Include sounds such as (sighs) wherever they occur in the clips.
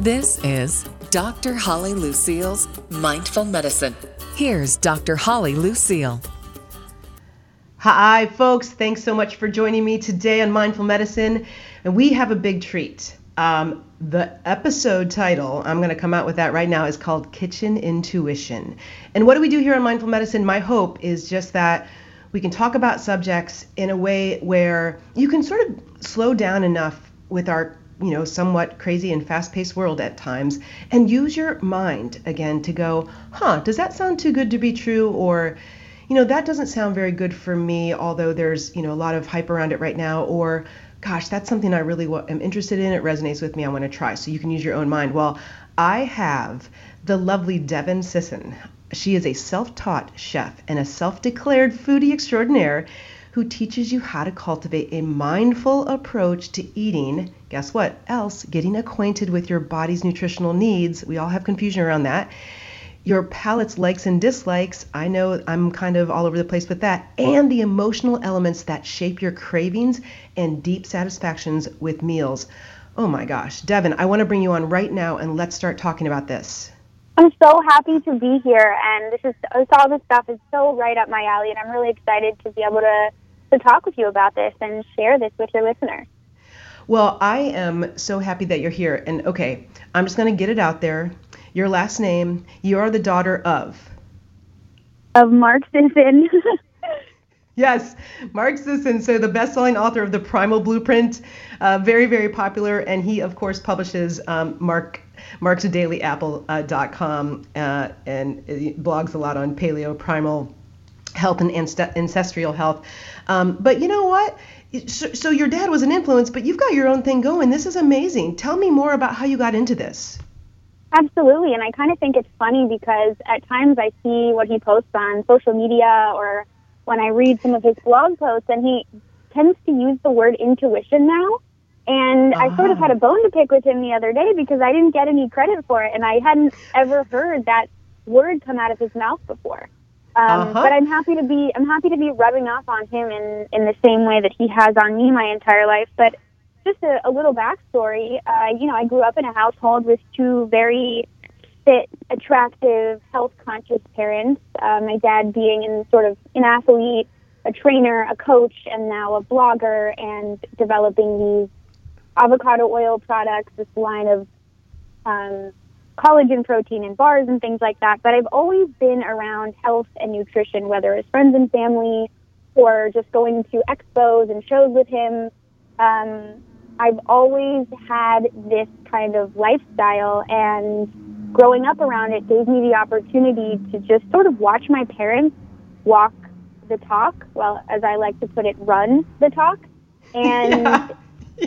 This is Dr. Holly Lucille's Mindful Medicine. Here's Dr. Holly Lucille. Hi, folks. Thanks so much for joining me today on Mindful Medicine. And we have a big treat. Um, the episode title, I'm going to come out with that right now, is called Kitchen Intuition. And what do we do here on Mindful Medicine? My hope is just that we can talk about subjects in a way where you can sort of slow down enough with our you know somewhat crazy and fast-paced world at times and use your mind again to go huh does that sound too good to be true? Or you know that doesn't sound very good for me although there's you know a lot of hype around it right now. Or gosh that's something i really am interested in. It resonates with me. I want to try. So you can use your own mind. Well i have the lovely Devyn Sisson. She is a self taught chef and a self declared foodie extraordinaire who teaches you how to cultivate a mindful approach to eating. Guess what? Else, getting acquainted with your body's nutritional needs. We all have confusion around that. Your palate's likes and dislikes. I know I'm kind of all over the place with that. And the emotional elements that shape your cravings and deep satisfactions with meals. Oh my gosh. Devyn, I want to bring you on right now and let's start talking about this. I'm so happy to be here, and this is all this stuff is so right up my alley, and I'm really excited to be able to to talk with you about this and share this with your listeners. Well, I am so happy that you're here, and okay, I'm just going to get it out there. Your last name, you are the daughter of of Mark Sisson. (laughs) Yes, Mark Sisson, so the best-selling author of The Primal Blueprint, uh, very, very popular, and he, of course, publishes um, Mark marksdailyapple.com uh, uh, and blogs a lot on paleo, primal health, and ancestral health. Um, but you know what? So, so your dad was an influence, but you've got your own thing going. This is amazing. Tell me more about how you got into this. Absolutely, and I kind of think it's funny because at times I see what he posts on social media or when I read some of his blog posts, and he tends to use the word intuition now. And uh-huh. I sort of had a ah. bone to pick with him the other day because I didn't get any credit for it, and I hadn't ever heard that word come out of his mouth before. Um, uh-huh. But I'm happy to be I'm happy to be rubbing off on him in in the same way that he has on me my entire life. But just a, a little backstory, uh, you know, I grew up in a household with two very fit, attractive, health conscious parents. Uh, my dad being in sort of an athlete, a trainer, a coach, and now a blogger, and developing these avocado oil products, this line of um, collagen protein and bars and things like that. But I've always been around health and nutrition, whether it's friends and family or just going to expos and shows with him. Um, I've always had this kind of lifestyle, and growing up around it gave me the opportunity to just sort of watch my parents walk the talk. Well, as I like to put it, run the talk. (laughs) And yeah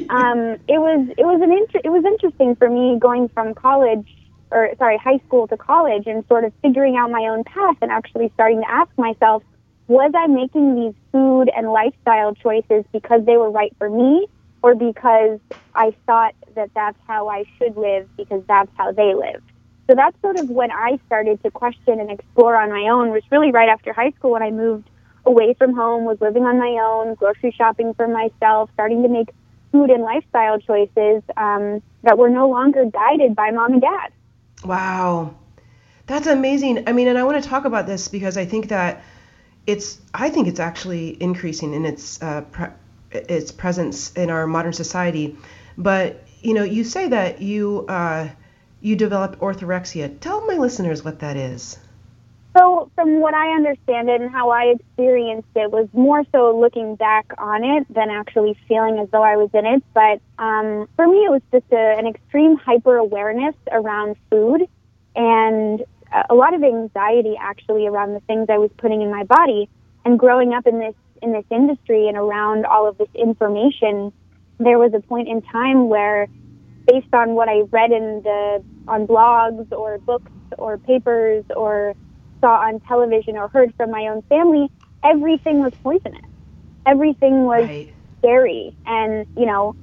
um, it was it was an inter- it was interesting for me going from college or sorry high school to college and sort of figuring out my own path and actually starting to ask myself was I making these food and lifestyle choices because they were right for me or because I thought that that's how I should live because that's how they lived. So that's sort of when I started to question and explore on my own was really right after high school when I moved away from home, was living on my own, grocery shopping for myself, starting to make food and lifestyle choices um, that were no longer guided by mom and dad. Wow. That's amazing. I mean, and I want to talk about this because I think that it's, I think it's actually increasing in its, uh, pre- its presence in our modern society. But, you know, you say that you, uh, you developed orthorexia. Tell my listeners what that is. So, from what I understand it and how I experienced it, was more so looking back on it than actually feeling as though I was in it. But um, for me, it was just a, an extreme hyper awareness around food and a lot of anxiety actually around the things I was putting in my body. And growing up in this in this industry and around all of this information, there was a point in time where, based on what I read in the on blogs or books or papers or saw on television or heard from my own family, everything was poisonous. Everything was right. scary. And, you know,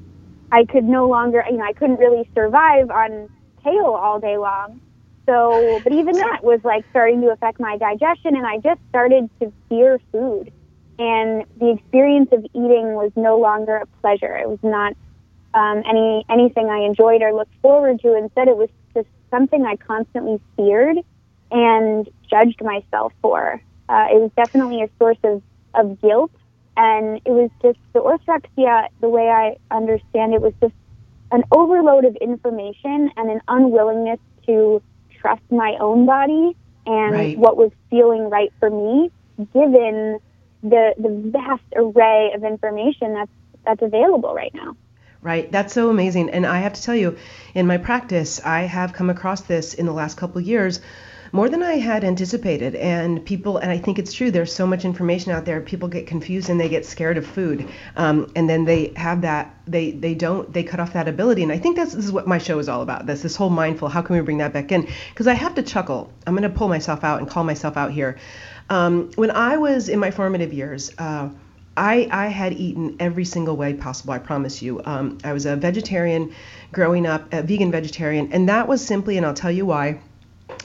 I could no longer, you know, I couldn't really survive on kale all day long. So, but even that was like starting to affect my digestion, and I just started to fear food. And the experience of eating was no longer a pleasure. It was not um, any anything I enjoyed or looked forward to. Instead, it was just something I constantly feared and judged myself for. Uh, it was definitely a source of, of guilt, and it was just the orthorexia. The way I understand it was just an overload of information and an unwillingness to trust my own body and Right. what was feeling right for me, given the the vast array of information that's that's available right now. Right. That's so amazing. And I have to tell you, in my practice, I have come across this in the last couple of years more than I had anticipated. And people, and I think it's true, there's so much information out there. People get confused and they get scared of food. Um, and then they have that, they, they don't, they cut off that ability. And I think that's, this is what my show is all about. This, this whole mindful, how can we bring that back in? Because I have to chuckle. I'm going to pull myself out and call myself out here. Um, when I was in my formative years, uh, I, I had eaten every single way possible, I promise you. Um, I was a vegetarian growing up, a vegan vegetarian, and that was simply, and I'll tell you why,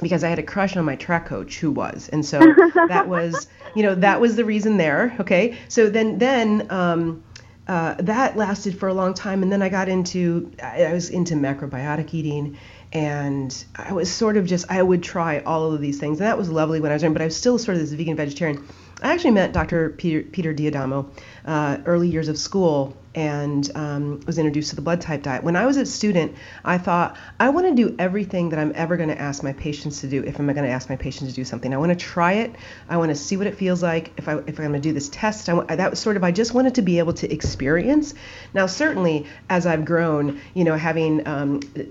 because I had a crush on my track coach who was. And so (laughs) that was, you know, that was the reason there. Okay. So then, then, um, uh, that lasted for a long time. And then I got into, I, I was into macrobiotic eating and I was sort of just, I would try all of these things. And that was lovely when I was young, but I was still sort of this vegan vegetarian. I actually met Dr. Peter, Peter D'Adamo uh, early years of school and um, was introduced to the blood type diet. When I was a student, I thought I want to do everything that I'm ever going to ask my patients to do if I'm going to ask my patients to do something. I want to try it. I want to see what it feels like. If I if I'm going to do this test, I, that was sort of I just wanted to be able to experience. Now, certainly as I've grown, you know, having um, d-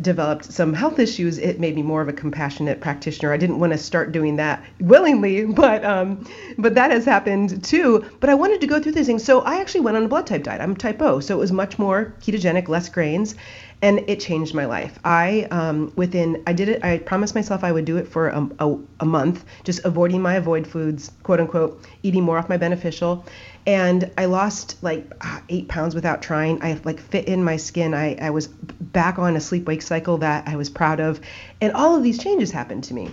developed some health issues, it made me more of a compassionate practitioner. I didn't want to start doing that willingly, but um, but that has happened too. But I wanted to go through these things, so I actually went on a blood type diet. I'm type O, so it was much more ketogenic, less grains, and it changed my life. I um, within I did it. I promised myself I would do it for a, a, a month, just avoiding my avoid foods, quote unquote, eating more off my beneficial, and I lost like ah, eight pounds without trying. I like fit in my skin. I, I was back on a sleep wake cycle that I was proud of, and all of these changes happened to me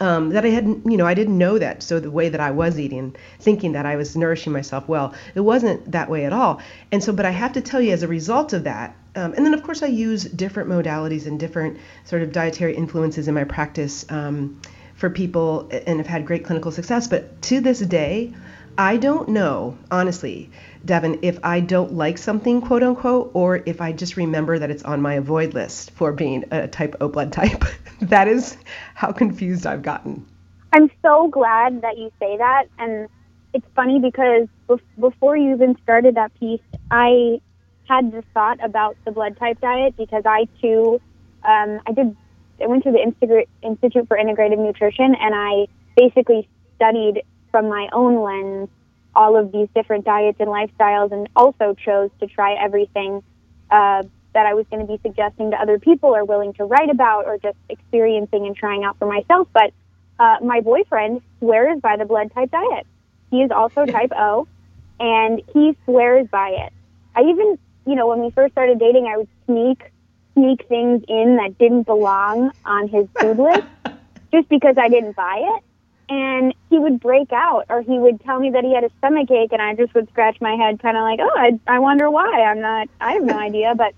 um, that I hadn't, you know, I didn't know that. So the way that I was eating, thinking that I was nourishing myself well, it wasn't that way at all. And so, but I have to tell you, as a result of that, um, and then of course I use different modalities and different sort of dietary influences in my practice um, for people, and have had great clinical success. But to this day, I don't know, honestly, Devyn, if I don't like something, quote unquote, or if I just remember that it's on my avoid list for being a type O blood type. (laughs) that is how confused I've gotten. I'm so glad that you say that. And it's funny because bef- before you even started that piece, I had this thought about the blood type diet because I too, um, I did, I went to the Institute for Integrative Nutrition and I basically studied from my own lens all of these different diets and lifestyles and also chose to try everything uh, that I was going to be suggesting to other people or willing to write about or just experiencing and trying out for myself. But uh, my boyfriend swears by the blood type diet. He is also type O, and he swears by it. I even, you know, when we first started dating, I would sneak sneak things in that didn't belong on his food list (laughs) just because I didn't buy it. And he would break out, or he would tell me that he had a stomach ache, and I just would scratch my head, kind of like, "Oh, I, I wonder why." I'm not, I have no idea, but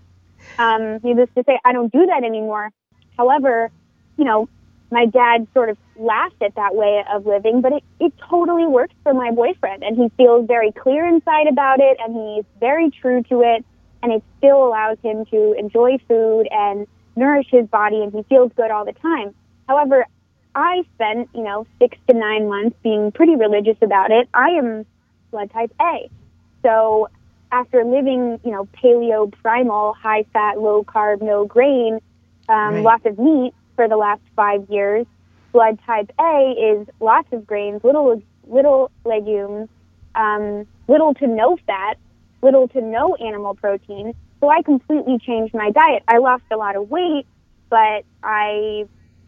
um, needless to say, I don't do that anymore. However, you know, my dad sort of laughed at that way of living, but it, it totally works for my boyfriend. And he feels very clear inside about it, and he's very true to it. And it still allows him to enjoy food and nourish his body, and he feels good all the time. However, I spent, you know, six to nine months being pretty religious about it. I am blood type A. So after living, you know, paleo primal, high fat, low carb, no grain, um, Right. lots of meat for the last five years, blood type A is lots of grains, little little legumes, um, little to no fat, little to no animal protein. So I completely changed my diet. I lost a lot of weight, but I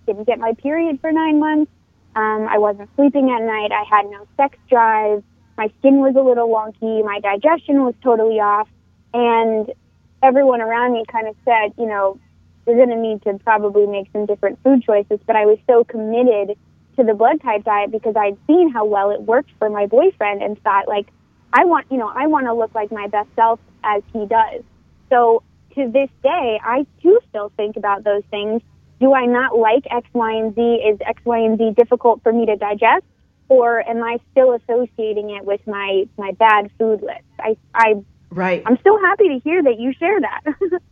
didn't get my period for nine months. Um, I wasn't sleeping at night. I had no sex drive. My skin was a little wonky. My digestion was totally off. And everyone around me kind of said, you know, you're going to need to probably make some different food choices. But I was so committed to the blood type diet because I'd seen how well it worked for my boyfriend and thought, like, I want, you know, I want to look like my best self as he does. So to this day, I too still think about those things. Do I not like X, Y, and Z? Is X, Y, and Z difficult for me to digest? Or am I still associating it with my, my bad food list? I, I, right. I'm still happy to hear that you share that. (laughs)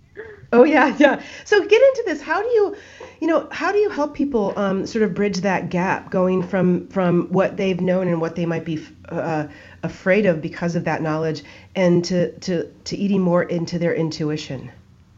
Oh yeah, yeah. So get into this. How do you, you know, how do you help people um, sort of bridge that gap, going from from what they've known and what they might be uh, afraid of because of that knowledge, and to to to eating more into their intuition?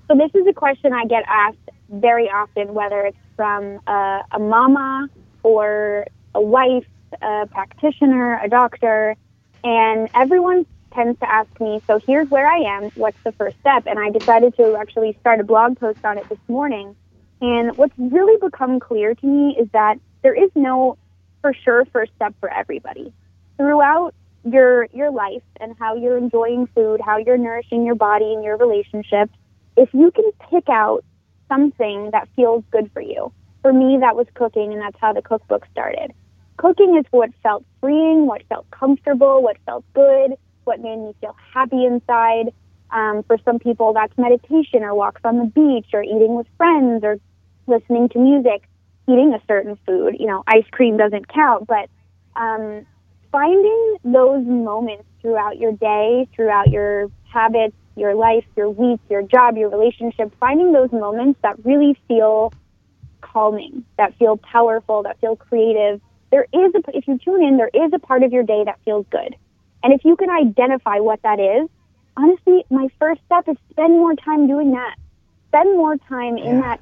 So this is a question I get asked very often, whether it's from a, a mama or a wife, a practitioner, a doctor, and everyone tends to ask me, so here's where I am, what's the first step? And I decided to actually start a blog post on it this morning. And what's really become clear to me is that there is no for sure first step for everybody. Throughout your your life and how you're enjoying food, how you're nourishing your body and your relationships, if you can pick out something that feels good for you. For me that was cooking and that's how the cookbook started. Cooking is what felt freeing, what felt comfortable, what felt good what made me feel happy inside. Um, for some people, that's meditation or walks on the beach or eating with friends or listening to music, eating a certain food. You know, ice cream doesn't count, but um, finding those moments throughout your day, throughout your habits, your life, your week, your job, your relationship, finding those moments that really feel calming, that feel powerful, that feel creative. There is a, if you tune in, there is a part of your day that feels good. And if you can identify what that is, honestly, my first step is spend more time doing that. Spend more time yeah. in that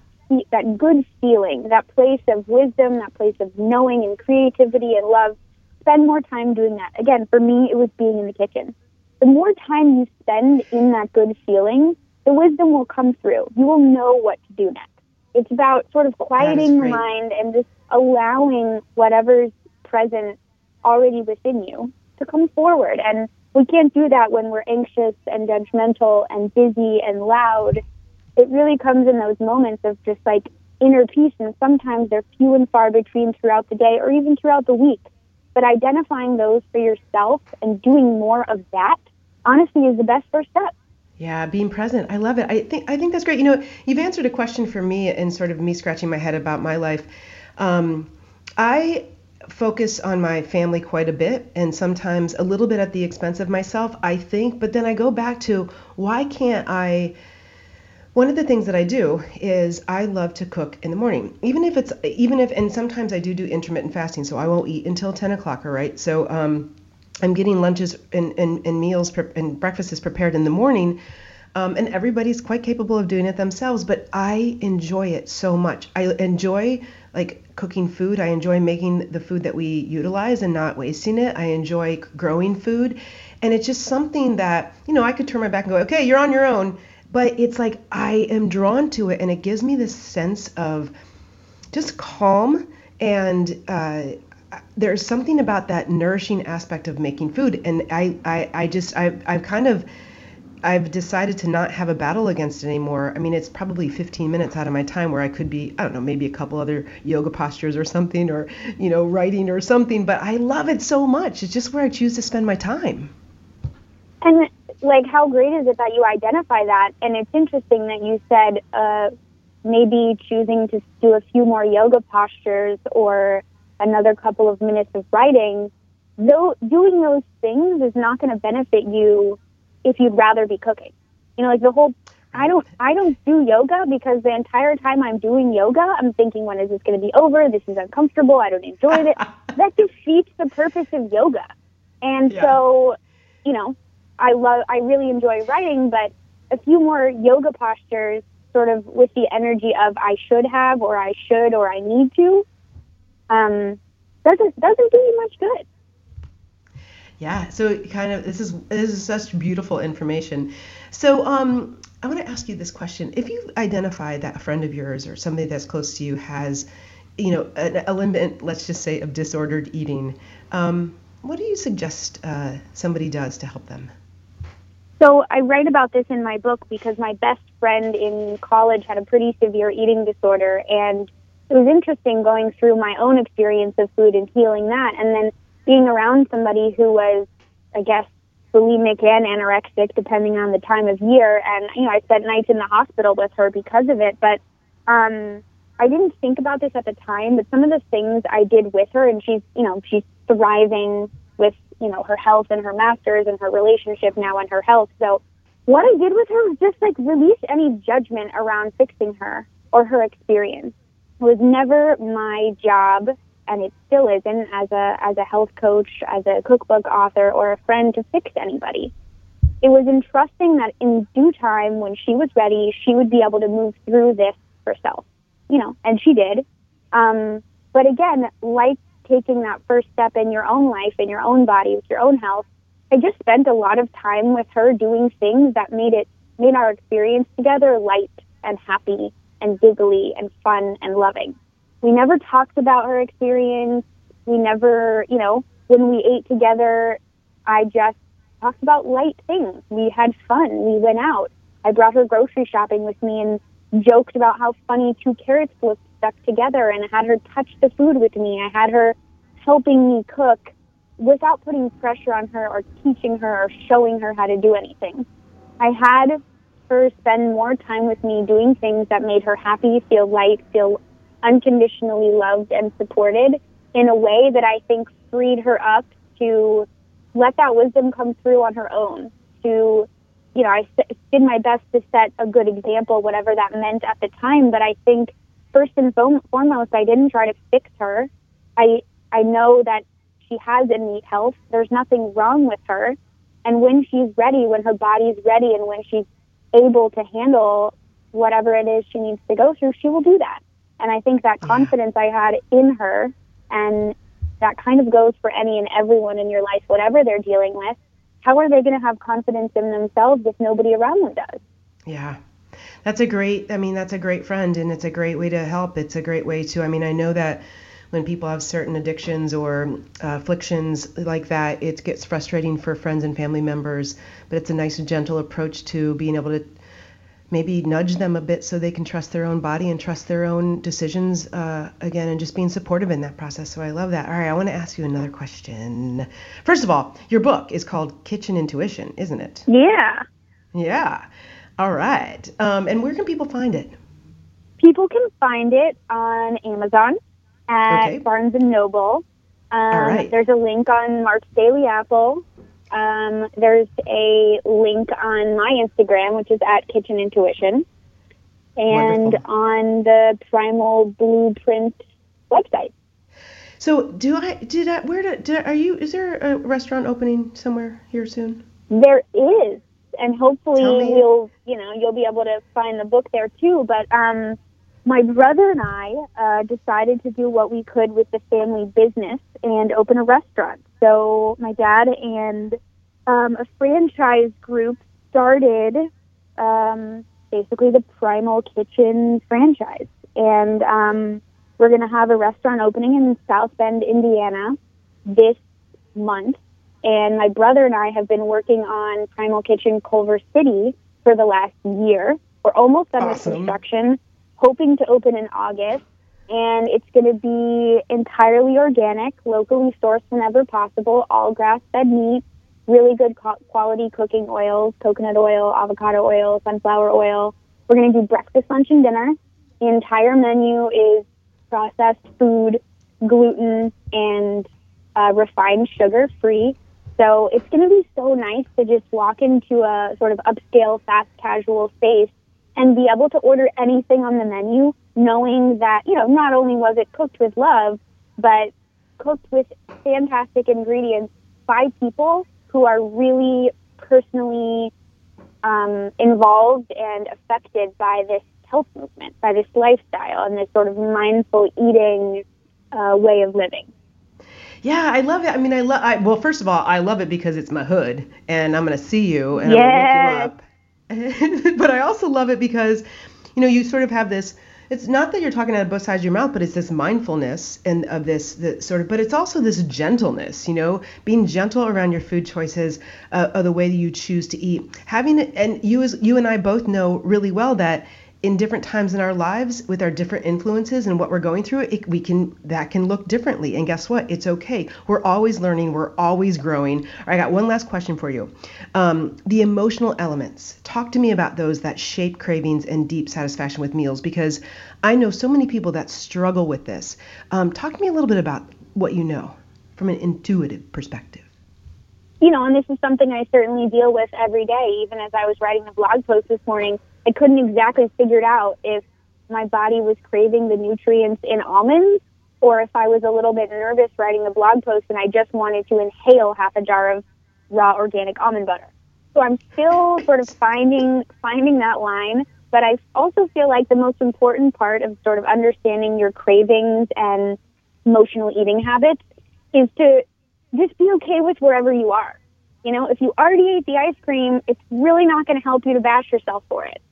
that good feeling, that place of wisdom, that place of knowing and creativity and love. Spend more time doing that. Again, for me, it was being in the kitchen. The more time you spend in that good feeling, the wisdom will come through. You will know what to do next. It's about sort of quieting the mind and just allowing whatever's present already within you to come forward. And we can't do that when we're anxious and judgmental and busy and loud. It really comes in those moments of just like inner peace, and sometimes they're few and far between throughout the day or even throughout the week. But identifying those for yourself and doing more of that, honestly, is the best first step. Yeah, being present. I love it. I think I think that's great. You know, you've answered a question for me and sort of me scratching my head about my life. Um, I focus on my family quite a bit and sometimes a little bit at the expense of myself, I think. But then I go back to why can't I? One of the things that I do is I love to cook in the morning, even if it's even if and sometimes I do do intermittent fasting, so I won't eat until 10 o'clock. All right, so um, I'm getting lunches and, and, and meals pre- and breakfasts prepared in the morning. Um, and everybody's quite capable of doing it themselves, but I enjoy it so much. I enjoy like cooking food. I enjoy making the food that we utilize and not wasting it. I enjoy growing food. And it's just something that, you know, I could turn my back and go, okay, you're on your own. But it's like I am drawn to it and it gives me this sense of just calm. And uh, there's something about that nourishing aspect of making food. And I, I, I just, I, I've kind of, I've decided to not have a battle against it anymore. I mean, it's probably 15 minutes out of my time where I could be, I don't know, maybe a couple other yoga postures or something, or, you know, writing or something, but I love it so much. It's just where I choose to spend my time. And, like, how great is it that you identify that? And it's interesting that you said uh, maybe choosing to do a few more yoga postures or another couple of minutes of writing. Though doing those things is not going to benefit you if you'd rather be cooking. You know, like the whole I don't I don't do yoga because the entire time I'm doing yoga, I'm thinking when is this going to be over? This is uncomfortable. I don't enjoy it. (laughs) that defeats the purpose of yoga. And yeah. so, you know, I love I really enjoy writing, but a few more yoga postures sort of with the energy of I should have or I should or I need to um doesn't doesn't do you much good. Yeah, so kind of this is this is such beautiful information. So um, I want to ask you this question: If you identify that a friend of yours or somebody that's close to you has, you know, an element, let's just say, of disordered eating, um, what do you suggest uh, somebody does to help them? So I write about this in my book because my best friend in college had a pretty severe eating disorder, and it was interesting going through my own experience of food and healing that, and then being around somebody who was, I guess, bulimic and anorexic depending on the time of year. And you know I spent nights in the hospital with her because of it. But um I didn't think about this at the time but some of the things I did with her and she's you know she's thriving with you know her health and her masters and her relationship now and her health. So what I did with her was just like release any judgment around fixing her or her experience was never my job and it still isn't as a as a health coach, as a cookbook author, or a friend to fix anybody. It was entrusting that in due time, when she was ready, she would be able to move through this herself. You know, and she did. Um, but again, like taking that first step in your own life, in your own body, with your own health, I just spent a lot of time with her doing things that made it made our experience together light and happy and giggly and fun and loving we never talked about her experience. We never, you know, when we ate together, I just talked about light things. We had fun. We went out. I brought her grocery shopping with me and joked about how funny two carrots looked stuck together and had her touch the food with me. I had her helping me cook without putting pressure on her or teaching her or showing her how to do anything. I had her spend more time with me doing things that made her happy, feel light, feel unconditionally loved and supported in a way that I think freed her up to let that wisdom come through on her own. To, you know, I did my best to set a good example, whatever that meant at the time. But I think first and foremost, I didn't try to fix her. I I know that she has innate health. There's nothing wrong with her. And when she's ready, when her body's ready, and when she's able to handle whatever it is she needs to go through, she will do that. And I think that confidence yeah. I had in her, and that kind of goes for any and everyone in your life, whatever they're dealing with. How are they going to have confidence in themselves if nobody around them does? Yeah. That's a great, I mean, that's a great friend, and it's a great way to help. It's a great way to, I mean, I know that when people have certain addictions or uh, afflictions like that, it gets frustrating for friends and family members, but it's a nice, gentle approach to being able to maybe nudge them a bit so they can trust their own body and trust their own decisions uh, again and just being supportive in that process. So i love that. All right i want to ask you another question. First of all your book is called kitchen intuition isn't it? Yeah. Yeah. All right. Um, and where can people find it? People can find it on amazon at okay. barnes and noble um, all right. there's a link on mark's daily apple um, there's a link on my Instagram, which is at Kitchen Intuition, and Wonderful. on the Primal Blueprint website. So, do I did I where did, did are you? Is there a restaurant opening somewhere here soon? There is, and hopefully we'll you know you'll be able to find the book there too. But um, my brother and I uh, decided to do what we could with the family business and open a restaurant. So my dad and um, a franchise group started um, basically the Primal Kitchen franchise, and um, we're going to have a restaurant opening in South Bend, Indiana, this month. And my brother and I have been working on Primal Kitchen Culver City for the last year. We're almost done awesome. with construction, hoping to open in August and it's going to be entirely organic, locally sourced whenever possible, all grass fed meat, really good quality cooking oils, coconut oil, avocado oil, sunflower oil. We're going to do breakfast, lunch, and dinner. The entire menu is processed food, gluten, and uh, refined sugar free. So it's going to be so nice to just walk into a sort of upscale, fast casual space and be able to order anything on the menu, knowing that, you know, not only was it cooked with love, but cooked with fantastic ingredients by people who are really personally um, involved and affected by this health movement, by this lifestyle, and this sort of mindful eating uh, way of living. Yeah, I love it. I mean, I love. I, well, first of all, I love it because it's my hood, and I'm gonna see you, and yes. I'm gonna look you up (laughs) but I also love it because, you know, you sort of have this. It's not that you're talking out of both sides of your mouth, but it's this mindfulness and of this, this sort of. But it's also this gentleness, you know, being gentle around your food choices, uh, of the way that you choose to eat. Having and you as you and I both know really well that in different times in our lives with our different influences and what we're going through it, we can that can look differently. And guess what? It's okay. We're always learning. We're always growing. I got one last question for you. Um, the emotional elements. Talk to me about those that shape cravings and deep satisfaction with meals because i know so many people that struggle with this. Um, talk to me a little bit about what you know from an intuitive perspective. You know, and this is something I certainly deal with every day. Even as I was writing the blog post this morning, I couldn't exactly figure out if my body was craving the nutrients in almonds or if I was a little bit nervous writing the blog post and I just wanted to inhale half a jar of raw organic almond butter. So I'm still sort of finding finding that line, but I also feel like the most important part of sort of understanding your cravings and emotional eating habits is to just be okay with wherever you are. You know, if you already ate the ice cream, it's really not going to help you to bash yourself for it.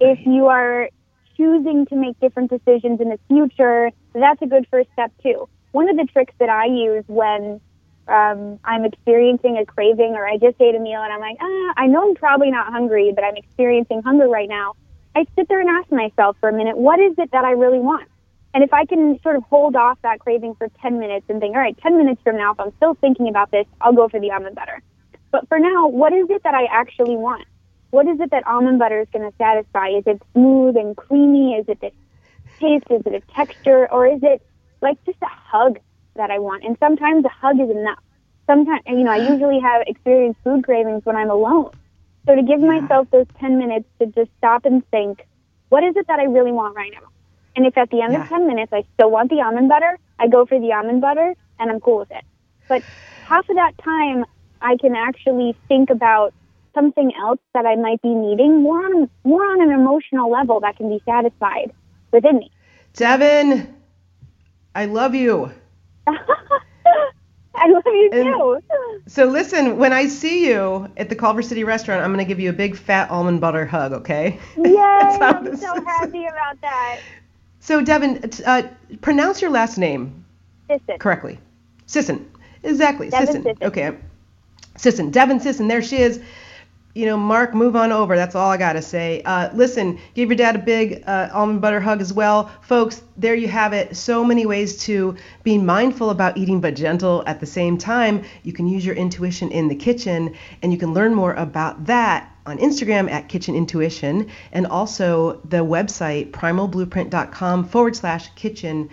If you are choosing to make different decisions in the future, that's a good first step too. One of the tricks that I use when um, I'm experiencing a craving or I just ate a meal and I'm like, ah, I know I'm probably not hungry, but I'm experiencing hunger right now. I sit there and ask myself for a minute, what is it that I really want? And if I can sort of hold off that craving for 10 minutes and think, all right, 10 minutes from now, if I'm still thinking about this, I'll go for the almond butter. But for now, what is it that I actually want? What is it that almond butter is going to satisfy? Is it smooth and creamy? Is it the taste? Is it a texture? Or is it like just a hug that I want? And sometimes a hug is enough. Sometimes, you know, I (sighs) usually have experienced food cravings when I'm alone. So to give yeah. myself those 10 minutes to just stop and think, what is it that I really want right now? And if at the end yeah. of 10 minutes I still want the almond butter, I go for the almond butter and I'm cool with it. But half of that time, I can actually think about something else that I might be needing more on more on an emotional level that can be satisfied within me. Devyn, I love you. (laughs) I love you and too. So listen, when I see you at the Culver City restaurant, I'm going to give you a big fat almond butter hug, okay? (laughs) Yay! I'm so happy about that. So, Devyn, uh, pronounce your last name Sisson. correctly. Sisson. Exactly. Devyn Sisson. Sisson. Okay. Sisson. Devyn Sisson. There she is. You know, Mark, move on over. That's all I got to say. Uh, listen, give your dad a big uh, almond butter hug as well. Folks, there you have it. So many ways to be mindful about eating but gentle at the same time. You can use your intuition in the kitchen, and you can learn more about that on Instagram at Kitchen Intuition and also the website primalblueprint.com forward slash kitchen.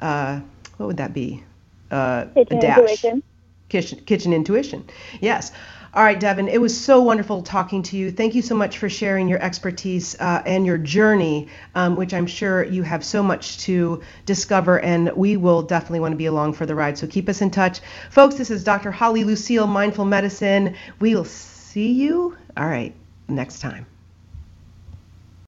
Uh, what would that be? Uh, kitchen dash. Intuition. Kitchen, kitchen Intuition. Yes. All right, Devyn, it was so wonderful talking to you. Thank you so much for sharing your expertise uh, and your journey, um, which I'm sure you have so much to discover, and we will definitely want to be along for the ride. So keep us in touch. Folks, this is Dr. Holly Lucille, Mindful Medicine. We will see you all right, next time.